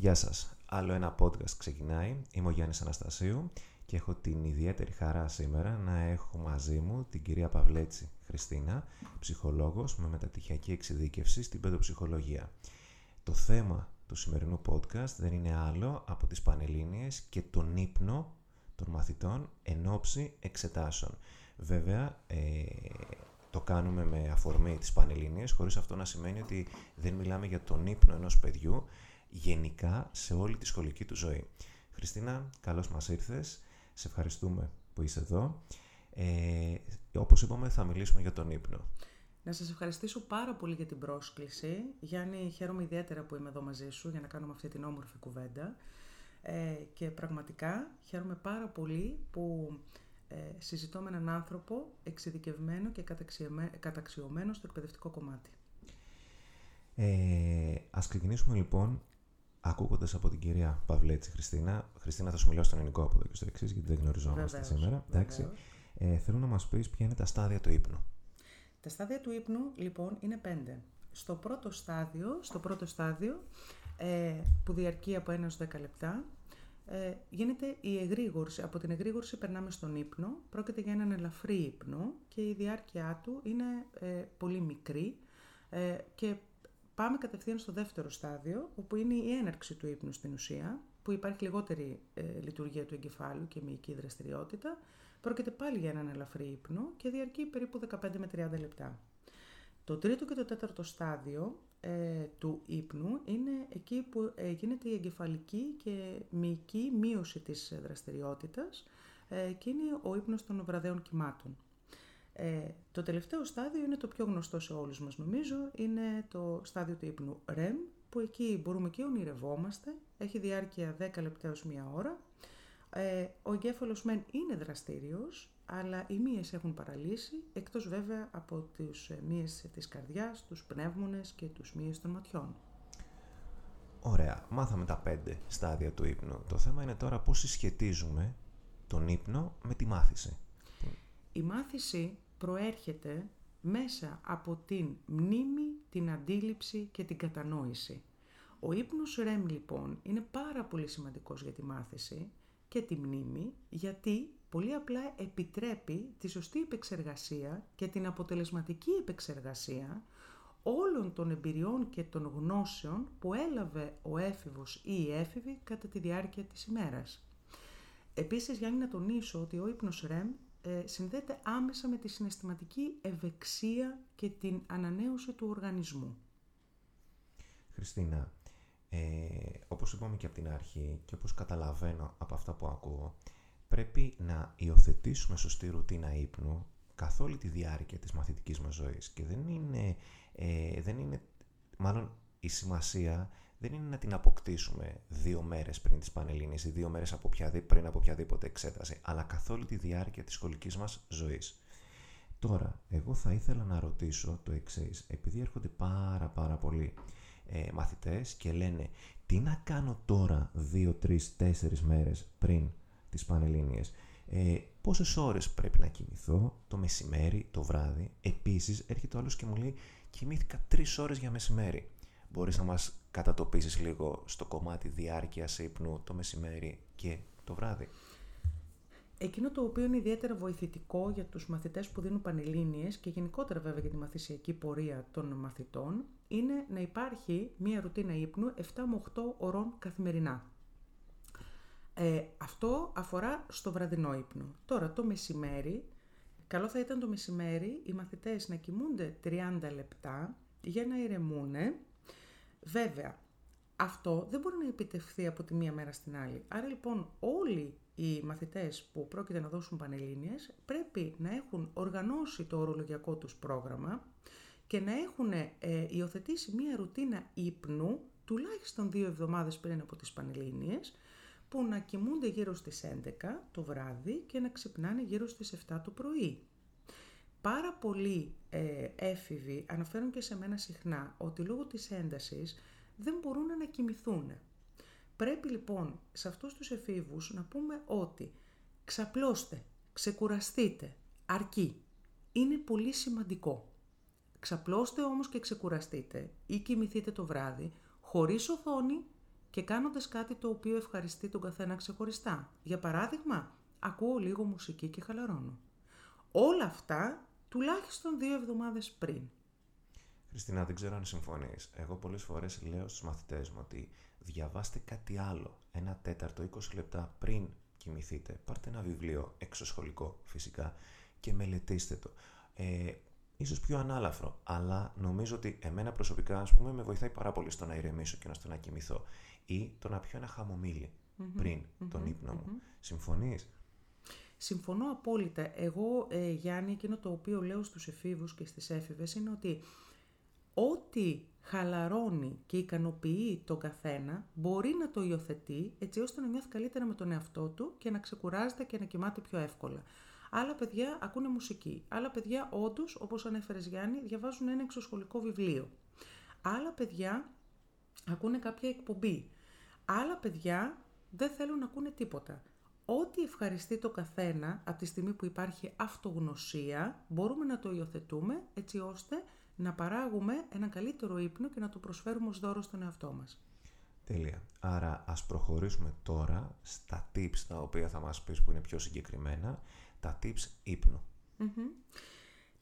Γεια σας. Άλλο ένα podcast ξεκινάει. Είμαι ο Γιάννης Αναστασίου και έχω την ιδιαίτερη χαρά σήμερα να έχω μαζί μου την κυρία Παυλέτσι Χριστίνα, ψυχολόγος με μετατυχιακή εξειδίκευση στην παιδοψυχολογία. Το θέμα του σημερινού podcast δεν είναι άλλο από τις Πανελλήνιες και τον ύπνο των μαθητών εν ώψη εξετάσεων. Βέβαια, ε, το κάνουμε με αφορμή τις Πανελλήνιες, χωρίς αυτό να σημαίνει ότι δεν μιλάμε για τον ύπνο ενός παιδιού, γενικά σε όλη τη σχολική του ζωή. Χριστίνα, καλώς μας ήρθες. Σε ευχαριστούμε που είσαι εδώ. Ε, όπως είπαμε, θα μιλήσουμε για τον ύπνο. Να σας ευχαριστήσω πάρα πολύ για την πρόσκληση. Γιάννη, χαίρομαι ιδιαίτερα που είμαι εδώ μαζί σου για να κάνουμε αυτή την όμορφη κουβέντα. Ε, και πραγματικά χαίρομαι πάρα πολύ που ε, συζητώ με έναν άνθρωπο εξειδικευμένο και καταξιωμένο στο εκπαιδευτικό κομμάτι. Ε, ας ξεκινήσουμε λοιπόν ακούγοντας από την κυρία Παυλέτση Χριστίνα. Χριστίνα, θα σου μιλάω στον ελληνικό από εδώ και στο εξής, γιατί δεν γνωριζόμαστε σήμερα. Εντάξει. Ε, θέλω να μας πεις ποια είναι τα στάδια του ύπνου. Τα στάδια του ύπνου, λοιπόν, είναι πέντε. Στο πρώτο στάδιο, στο πρώτο στάδιο ε, που διαρκεί από 1 έως 10 λεπτά, ε, γίνεται η εγρήγορση. Από την εγρήγορση περνάμε στον ύπνο. Πρόκειται για έναν ελαφρύ ύπνο και η διάρκεια του είναι ε, πολύ μικρή ε, και πάμε κατευθείαν στο δεύτερο στάδιο, όπου είναι η έναρξη του ύπνου στην ουσία, που υπάρχει λιγότερη ε, λειτουργία του εγκεφάλου και μυϊκή δραστηριότητα. Πρόκειται πάλι για έναν ελαφρύ ύπνο και διαρκεί περίπου 15 με 30 λεπτά. Το τρίτο και το τέταρτο στάδιο ε, του ύπνου είναι εκεί που ε, γίνεται η εγκεφαλική και μυϊκή μείωση της δραστηριότητας ε, και είναι ο ύπνος των βραδέων κυμάτων. Ε, το τελευταίο στάδιο είναι το πιο γνωστό σε όλους μας νομίζω, είναι το στάδιο του ύπνου REM, που εκεί μπορούμε και ονειρευόμαστε, έχει διάρκεια 10 λεπτά έως μία ώρα. Ε, ο εγκέφαλος μεν είναι δραστήριος, αλλά οι μύες έχουν παραλύσει, εκτός βέβαια από τους ε, μύες της καρδιάς, τους πνεύμονες και τους μύες των ματιών. Ωραία, μάθαμε τα πέντε στάδια του ύπνου. Το θέμα είναι τώρα πώς συσχετίζουμε τον ύπνο με τη μάθηση. Η μάθηση προέρχεται μέσα από την μνήμη, την αντίληψη και την κατανόηση. Ο ύπνος REM λοιπόν είναι πάρα πολύ σημαντικός για τη μάθηση και τη μνήμη γιατί πολύ απλά επιτρέπει τη σωστή επεξεργασία και την αποτελεσματική επεξεργασία όλων των εμπειριών και των γνώσεων που έλαβε ο έφηβος ή η έφηβη κατά τη διάρκεια της ημέρας. Επίσης, Γιάννη, να τονίσω ότι ο ύπνος REM ε, συνδέεται άμεσα με τη συναισθηματική ευεξία και την ανανέωση του οργανισμού. Χριστίνα, ε, όπως είπαμε και από την αρχή και όπως καταλαβαίνω από αυτά που ακούω, πρέπει να υιοθετήσουμε σωστή ρουτίνα ύπνου καθ' όλη τη διάρκεια της μαθητικής μας ζωής και δεν είναι, ε, δεν είναι μάλλον η σημασία δεν είναι να την αποκτήσουμε δύο μέρες πριν τις Πανελλήνιες ή δύο μέρες από πριν από οποιαδήποτε εξέταση, αλλά καθ' όλη τη διάρκεια της σχολικής μας ζωής. Τώρα, εγώ θα ήθελα να ρωτήσω το εξής, επειδή έρχονται πάρα πάρα πολλοί ε, μαθητές και λένε τι να κάνω τώρα δύο, τρεις, τέσσερις μέρες πριν τις Πανελλήνιες; Ε, πόσες ώρες πρέπει να κοιμηθώ το μεσημέρι, το βράδυ; Επίσης έρχεται ο άλλος και μου λέει κοιμήθηκα τρεις ώρες για μεσημέρι. Μπορείς να μας κατατοπίσεις λίγο στο κομμάτι διάρκειας ύπνου το μεσημέρι και το βράδυ. Εκείνο το οποίο είναι ιδιαίτερα βοηθητικό για τους μαθητές που δίνουν πανελλήνιες και γενικότερα βέβαια για τη μαθησιακή πορεία των μαθητών είναι να υπάρχει μία ρουτίνα ύπνου 7 με 8 ωρών καθημερινά. Ε, αυτό αφορά στο βραδινό ύπνο. Τώρα το μεσημέρι, καλό θα ήταν το μεσημέρι οι μαθητές να κοιμούνται 30 λεπτά για να ηρεμούν Βέβαια, αυτό δεν μπορεί να επιτευχθεί από τη μία μέρα στην άλλη. Άρα λοιπόν όλοι οι μαθητές που πρόκειται να δώσουν πανελλήνιες πρέπει να έχουν οργανώσει το ορολογιακό τους πρόγραμμα και να έχουν ε, υιοθετήσει μία ρουτίνα ύπνου τουλάχιστον δύο εβδομάδες πριν από τις πανελλήνιες που να κοιμούνται γύρω στις 11 το βράδυ και να ξυπνάνε γύρω στις 7 το πρωί. Πάρα πολλοί ε, έφηβοι αναφέρουν και σε μένα συχνά ότι λόγω της έντασης δεν μπορούν να κοιμηθούν. Πρέπει λοιπόν σε αυτούς τους εφήβους να πούμε ότι ξαπλώστε, ξεκουραστείτε, αρκεί. Είναι πολύ σημαντικό. Ξαπλώστε όμως και ξεκουραστείτε ή κοιμηθείτε το βράδυ χωρίς οθόνη και κάνοντας κάτι το οποίο ευχαριστεί τον καθένα ξεχωριστά. Για παράδειγμα, ακούω λίγο μουσική και χαλαρώνω. Όλα αυτά τουλάχιστον δύο εβδομάδες πριν. Χριστίνα, δεν ξέρω αν συμφωνείς. Εγώ πολλές φορές λέω στους μαθητές μου ότι διαβάστε κάτι άλλο, ένα τέταρτο, 20 λεπτά πριν κοιμηθείτε. Πάρτε ένα βιβλίο, εξωσχολικό φυσικά, και μελετήστε το. Ε, ίσως πιο ανάλαφρο, αλλά νομίζω ότι εμένα προσωπικά, ας πούμε, με βοηθάει πάρα πολύ στο να ηρεμήσω και στο να κοιμηθώ. Ή το να πιω ένα πριν τον ύπνο μου. mm Συμφωνείς; Συμφωνώ απόλυτα. Εγώ, ε, Γιάννη, εκείνο το οποίο λέω στους εφήβους και στις έφηβες είναι ότι ό,τι χαλαρώνει και ικανοποιεί τον καθένα, μπορεί να το υιοθετεί έτσι ώστε να νιώθει καλύτερα με τον εαυτό του και να ξεκουράζεται και να κοιμάται πιο εύκολα. Άλλα παιδιά ακούνε μουσική. Άλλα παιδιά, όντως, όπως ανέφερες Γιάννη, διαβάζουν ένα εξωσχολικό βιβλίο. Άλλα παιδιά ακούνε κάποια εκπομπή. Άλλα παιδιά δεν θέλουν να ακούνε τίποτα. Ό,τι ευχαριστεί το καθένα από τη στιγμή που υπάρχει αυτογνωσία, μπορούμε να το υιοθετούμε έτσι ώστε να παράγουμε ένα καλύτερο ύπνο και να το προσφέρουμε ως δώρο στον εαυτό μας. Τέλεια. Άρα ας προχωρήσουμε τώρα στα tips τα οποία θα μας πεις που είναι πιο συγκεκριμένα, τα tips υπνου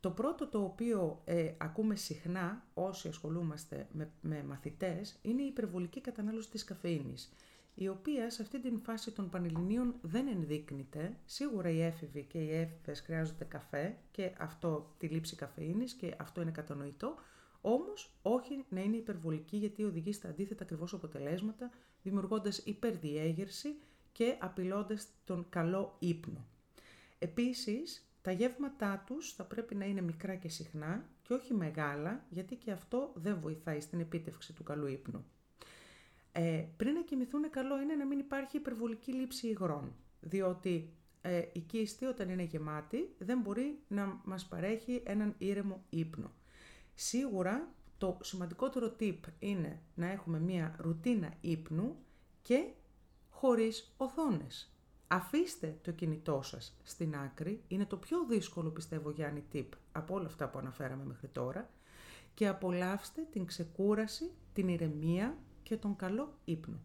Το πρώτο το οποίο ε, ακούμε συχνά όσοι ασχολούμαστε με, με μαθητές είναι η υπερβολική κατανάλωση της καφεΐνης η οποία σε αυτή την φάση των πανελληνίων δεν ενδείκνυται. Σίγουρα οι έφηβοι και οι έφηβες χρειάζονται καφέ και αυτό τη λήψη καφεΐνης και αυτό είναι κατανοητό, όμως όχι να είναι υπερβολική γιατί οδηγεί στα αντίθετα ακριβώς αποτελέσματα, δημιουργώντας υπερδιέγερση και απειλώντας τον καλό ύπνο. Επίσης, τα γεύματά τους θα πρέπει να είναι μικρά και συχνά και όχι μεγάλα, γιατί και αυτό δεν βοηθάει στην επίτευξη του καλού ύπνου. Ε, πριν να κοιμηθούν καλό είναι να μην υπάρχει υπερβολική λήψη υγρών, διότι ε, η κίστη όταν είναι γεμάτη δεν μπορεί να μας παρέχει έναν ήρεμο ύπνο. Σίγουρα το σημαντικότερο tip είναι να έχουμε μία ρουτίνα ύπνου και χωρίς οθόνες. Αφήστε το κινητό σας στην άκρη, είναι το πιο δύσκολο πιστεύω Γιάννη tip από όλα αυτά που αναφέραμε μέχρι τώρα και απολαύστε την ξεκούραση, την ηρεμία και τον καλό ύπνο.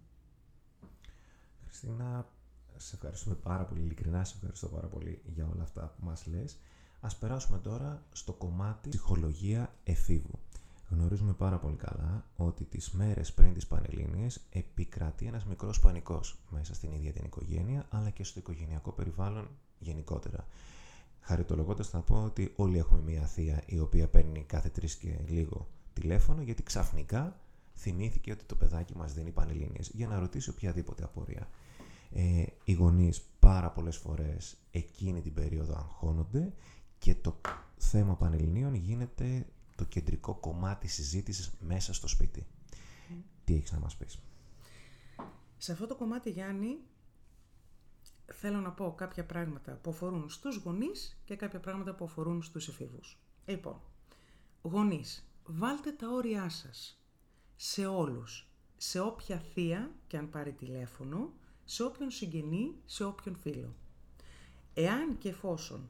Χριστίνα, σε ευχαριστούμε πάρα πολύ, ειλικρινά σε ευχαριστώ πάρα πολύ για όλα αυτά που μας λες. Ας περάσουμε τώρα στο κομμάτι ψυχολογία εφήβου. Γνωρίζουμε πάρα πολύ καλά ότι τις μέρες πριν τις Πανελλήνιες επικρατεί ένας μικρός πανικός μέσα στην ίδια την οικογένεια αλλά και στο οικογενειακό περιβάλλον γενικότερα. Χαριτολογώντας θα πω ότι όλοι έχουμε μια θεία η οποία παίρνει κάθε τρεις και λίγο τηλέφωνο γιατί ξαφνικά θυμήθηκε ότι το παιδάκι μας δίνει πανελλήνιες για να ρωτήσει οποιαδήποτε απορία. Ε, οι γονείς πάρα πολλές φορές εκείνη την περίοδο αγχώνονται και το θέμα πανελληνίων γίνεται το κεντρικό κομμάτι συζήτησης μέσα στο σπίτι. Τι έχεις να μας πεις; Σε αυτό το κομμάτι, Γιάννη, θέλω να πω κάποια πράγματα που αφορούν στους γονείς και κάποια πράγματα που αφορούν στους εφήβους. Λοιπόν, γονείς, βάλτε τα όρια σας σε όλους, σε όποια θεία και αν πάρει τηλέφωνο, σε όποιον συγγενή, σε όποιον φίλο. Εάν και εφόσον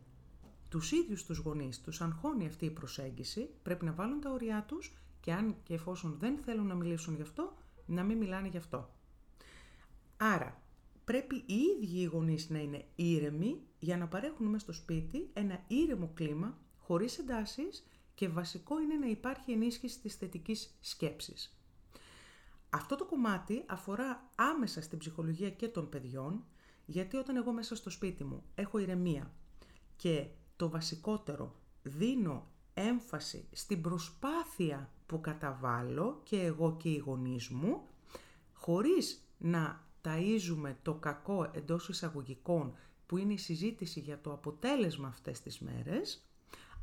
τους ίδιους τους γονείς τους αγχώνει αυτή η προσέγγιση, πρέπει να βάλουν τα όρια τους και αν και εφόσον δεν θέλουν να μιλήσουν γι' αυτό, να μην μιλάνε γι' αυτό. Άρα, πρέπει οι ίδιοι οι γονείς να είναι ήρεμοι για να παρέχουν μέσα στο σπίτι ένα ήρεμο κλίμα, χωρίς εντάσεις και βασικό είναι να υπάρχει ενίσχυση της θετικής σκέψης. Αυτό το κομμάτι αφορά άμεσα στην ψυχολογία και των παιδιών, γιατί όταν εγώ μέσα στο σπίτι μου έχω ηρεμία και το βασικότερο δίνω έμφαση στην προσπάθεια που καταβάλω και εγώ και οι γονείς μου, χωρίς να ταΐζουμε το κακό εντός εισαγωγικών που είναι η συζήτηση για το αποτέλεσμα αυτές τις μέρες,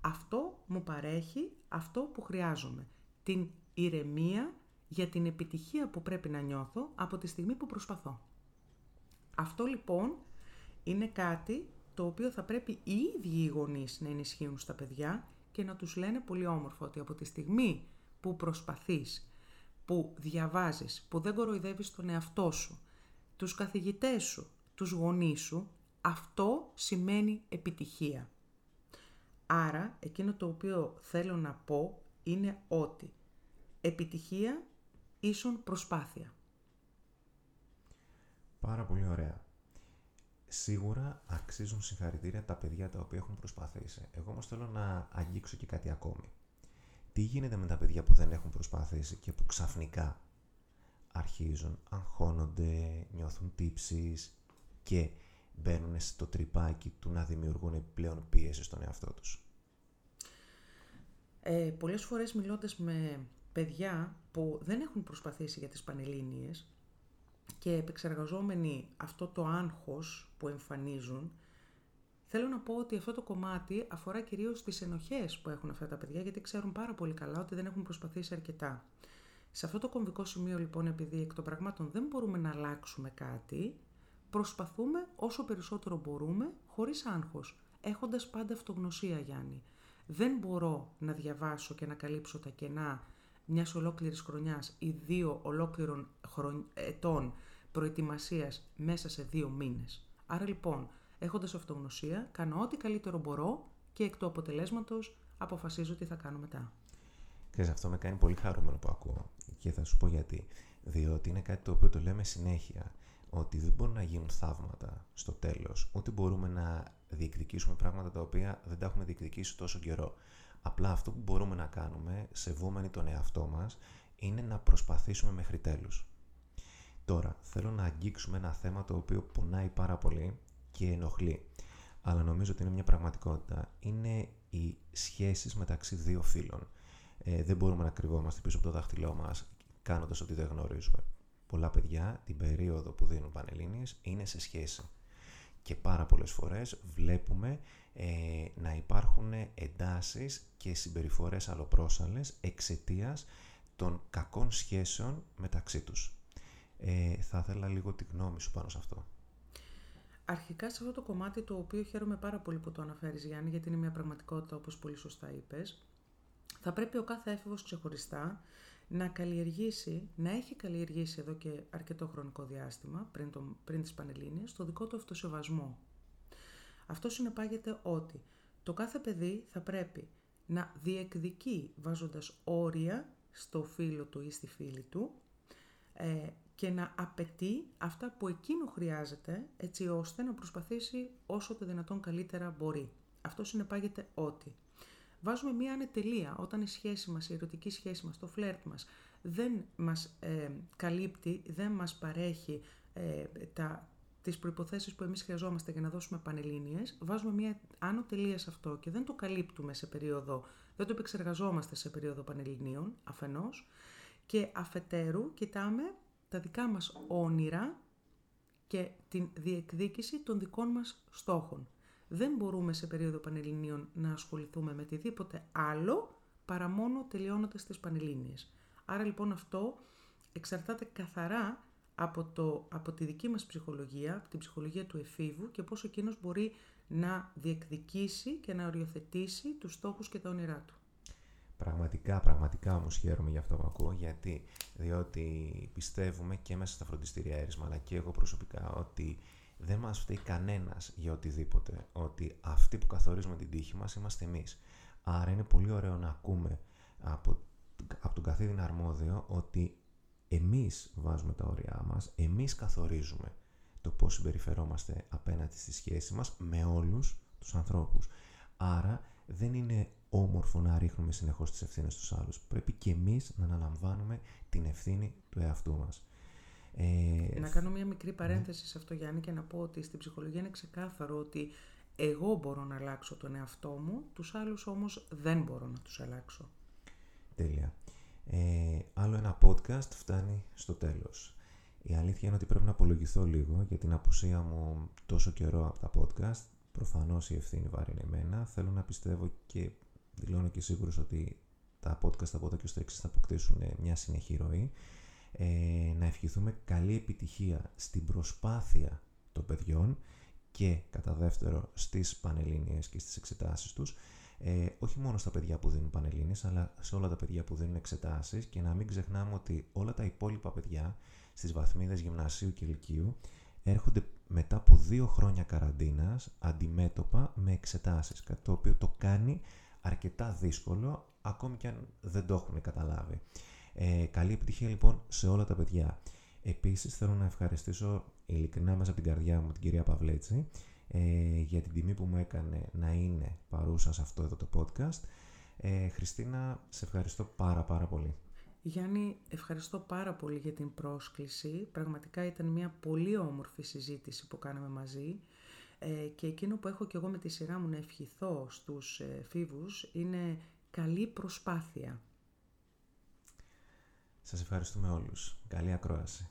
αυτό μου παρέχει αυτό που χρειάζομαι, την ηρεμία για την επιτυχία που πρέπει να νιώθω από τη στιγμή που προσπαθώ. Αυτό λοιπόν είναι κάτι το οποίο θα πρέπει οι ίδιοι οι γονείς να ενισχύουν στα παιδιά και να τους λένε πολύ όμορφα ότι από τη στιγμή που προσπαθείς, που διαβάζεις, που δεν κοροϊδεύεις τον εαυτό σου, τους καθηγητές σου, τους γονείς σου, αυτό σημαίνει επιτυχία. Άρα, εκείνο το οποίο θέλω να πω είναι ότι επιτυχία ίσον προσπάθεια. Πάρα πολύ ωραία. Σίγουρα αξίζουν συγχαρητήρια τα παιδιά τα οποία έχουν προσπαθήσει. Εγώ όμως θέλω να αγγίξω και κάτι ακόμη. Τι γίνεται με τα παιδιά που δεν έχουν προσπαθήσει και που ξαφνικά αρχίζουν, αγχώνονται, νιώθουν τύψεις και μπαίνουν στο τρυπάκι του να δημιουργούν πλέον πίεση στον εαυτό τους; Ε, πολλές φορές μιλώντας με παιδιά που δεν έχουν προσπαθήσει για τις πανελλήνιες και επεξεργαζόμενοι αυτό το άγχος που εμφανίζουν, θέλω να πω ότι αυτό το κομμάτι αφορά κυρίως τις ενοχές που έχουν αυτά τα παιδιά, γιατί ξέρουν πάρα πολύ καλά ότι δεν έχουν προσπαθήσει αρκετά. Σε αυτό το κομβικό σημείο λοιπόν, επειδή εκ των πραγμάτων δεν μπορούμε να αλλάξουμε κάτι, προσπαθούμε όσο περισσότερο μπορούμε, χωρίς άγχος, έχοντας πάντα αυτογνωσία Γιάννη. Δεν μπορώ να διαβάσω και να καλύψω τα κενά μιας ολόκληρης χρονιάς ή δύο ολόκληρων ετών προετοιμασίας μέσα σε δύο μήνες. Άρα λοιπόν, έχοντας αυτογνωσία, κάνω ό,τι καλύτερο μπορώ και εκ του αποτελέσματος αποφασίζω τι θα κάνω μετά. Ξέρεις, αυτό με κάνει πολύ χαρούμενο που ακούω και θα σου πω γιατί. Διότι είναι κάτι το οποίο το λέμε συνέχεια, ότι δεν μπορούν να γίνουν θαύματα στο τέλος, ούτε μπορούμε να διεκδικήσουμε πράγματα τα οποία δεν τα έχουμε διεκδικήσει τόσο καιρό. Απλά αυτό που μπορούμε να κάνουμε, σεβόμενοι τον εαυτό μας, είναι να προσπαθήσουμε μέχρι τέλους. Τώρα, θέλω να αγγίξουμε ένα θέμα το οποίο πονάει πάρα πολύ και ενοχλεί, αλλά νομίζω ότι είναι μια πραγματικότητα. Είναι οι σχέσεις μεταξύ δύο φίλων. Ε, δεν μπορούμε να κρυβόμαστε πίσω από το δάχτυλό μας κάνοντας ότι δεν γνωρίζουμε. Πολλά παιδιά την περίοδο που δίνουν πανελλήνιες είναι σε σχέση και πάρα πολλές φορές βλέπουμε ε, να υπάρχουν εντάσεις και συμπεριφορές αλλοπρόσαλες εξαιτίας των κακών σχέσεων μεταξύ τους. Ε, θα ήθελα λίγο τη γνώμη σου πάνω σε αυτό. Αρχικά σε αυτό το κομμάτι το οποίο χαίρομαι πάρα πολύ που το αναφέρεις Γιάννη γιατί είναι μια πραγματικότητα όπως πολύ σωστά είπες θα πρέπει ο κάθε έφηβος ξεχωριστά να καλλιεργήσει, να έχει καλλιεργήσει εδώ και αρκετό χρονικό διάστημα, πριν, το, πριν τις Πανελλήνιες, το δικό του αυτοσεβασμό. Αυτό συνεπάγεται ότι το κάθε παιδί θα πρέπει να διεκδικεί βάζοντας όρια στο φίλο του ή στη φίλη του ε, και να απαιτεί αυτά που εκείνο χρειάζεται έτσι ώστε να προσπαθήσει όσο το δυνατόν καλύτερα μπορεί. Αυτό συνεπάγεται ότι βάζουμε μία ανετελεία όταν η σχέση μας, η ερωτική σχέση μας, το φλερτ μας δεν μας ε, καλύπτει, δεν μας παρέχει ε, τα, τις προϋποθέσεις που εμείς χρειαζόμαστε για να δώσουμε πανελλήνιες, βάζουμε μία άνω τελεία σε αυτό και δεν το καλύπτουμε σε περίοδο, δεν το επεξεργαζόμαστε σε περίοδο πανελληνίων αφενός. Και αφετέρου κοιτάμε τα δικά μας όνειρα και την διεκδίκηση των δικών μας στόχων δεν μπορούμε σε περίοδο Πανελληνίων να ασχοληθούμε με οτιδήποτε άλλο παρά μόνο τελειώνοντας τις Πανελλήνιες. Άρα λοιπόν αυτό εξαρτάται καθαρά από, το, από τη δική μας ψυχολογία, από την ψυχολογία του εφήβου και πώς εκείνος μπορεί να διεκδικήσει και να οριοθετήσει τους στόχους και τα όνειρά του. Πραγματικά, πραγματικά όμως χαίρομαι για αυτό που ακούω, γιατί διότι πιστεύουμε και μέσα στα φροντιστήρια έρισμα, αλλά και εγώ προσωπικά, ότι δεν μας φταίει κανένας για οτιδήποτε, ότι αυτοί που καθορίζουμε την τύχη μας είμαστε εμείς. Άρα είναι πολύ ωραίο να ακούμε από, από τον καθίδιν αρμόδιο ότι εμείς βάζουμε τα όρια μας, εμείς καθορίζουμε το πώς συμπεριφερόμαστε απέναντι στη σχέση μας με όλους τους ανθρώπους. Άρα δεν είναι όμορφο να ρίχνουμε συνεχώς τις ευθύνες στους άλλους. Πρέπει και εμείς να αναλαμβάνουμε την ευθύνη του εαυτού μας. Ε, να κάνω μια μικρή παρένθεση σε αυτό Γιάννη και να πω ότι στην ψυχολογία είναι ξεκάθαρο ότι εγώ μπορώ να αλλάξω τον εαυτό μου, τους άλλους όμως δεν μπορώ να τους αλλάξω. Τέλεια. Ε, άλλο ένα podcast φτάνει στο τέλος. Η αλήθεια είναι ότι πρέπει να απολογηθώ λίγο για την απουσία μου τόσο καιρό από τα podcast. Προφανώς η ευθύνη βάρη εμένα. Θέλω να πιστεύω και δηλώνω και σίγουρος ότι τα podcast από εδώ και στο εξής θα αποκτήσουν μια συνεχή ροή ε, να ευχηθούμε καλή επιτυχία στην προσπάθεια των παιδιών και κατά δεύτερο στις πανελλήνιες και στις εξετάσεις τους ε, όχι μόνο στα παιδιά που δίνουν πανελλήνιες αλλά σε όλα τα παιδιά που δίνουν εξετάσεις και να μην ξεχνάμε ότι όλα τα υπόλοιπα παιδιά στις βαθμίδες γυμνασίου και ηλικίου έρχονται μετά από δύο χρόνια καραντίνας αντιμέτωπα με εξετάσεις κάτι το οποίο το κάνει αρκετά δύσκολο ακόμη και αν δεν το έχουν καταλάβει. Ε, καλή επιτυχία λοιπόν σε όλα τα παιδιά. Επίσης θέλω να ευχαριστήσω ειλικρινά μέσα από την καρδιά μου την κυρία Παυλέτση ε, για την τιμή που μου έκανε να είναι παρούσα σε αυτό εδώ το podcast. Ε, Χριστίνα, σε ευχαριστώ πάρα πάρα πολύ. Γιάννη, ευχαριστώ πάρα πολύ για την πρόσκληση. Πραγματικά ήταν μια πολύ όμορφη συζήτηση που κάναμε μαζί. Ε, και εκείνο που έχω και εγώ με τη σειρά μου να ευχηθώ στους ε, φίβους είναι καλή προσπάθεια. Σας ευχαριστούμε όλους. Καλή ακρόαση.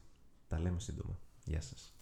Τα λέμε σύντομα. Γεια σας.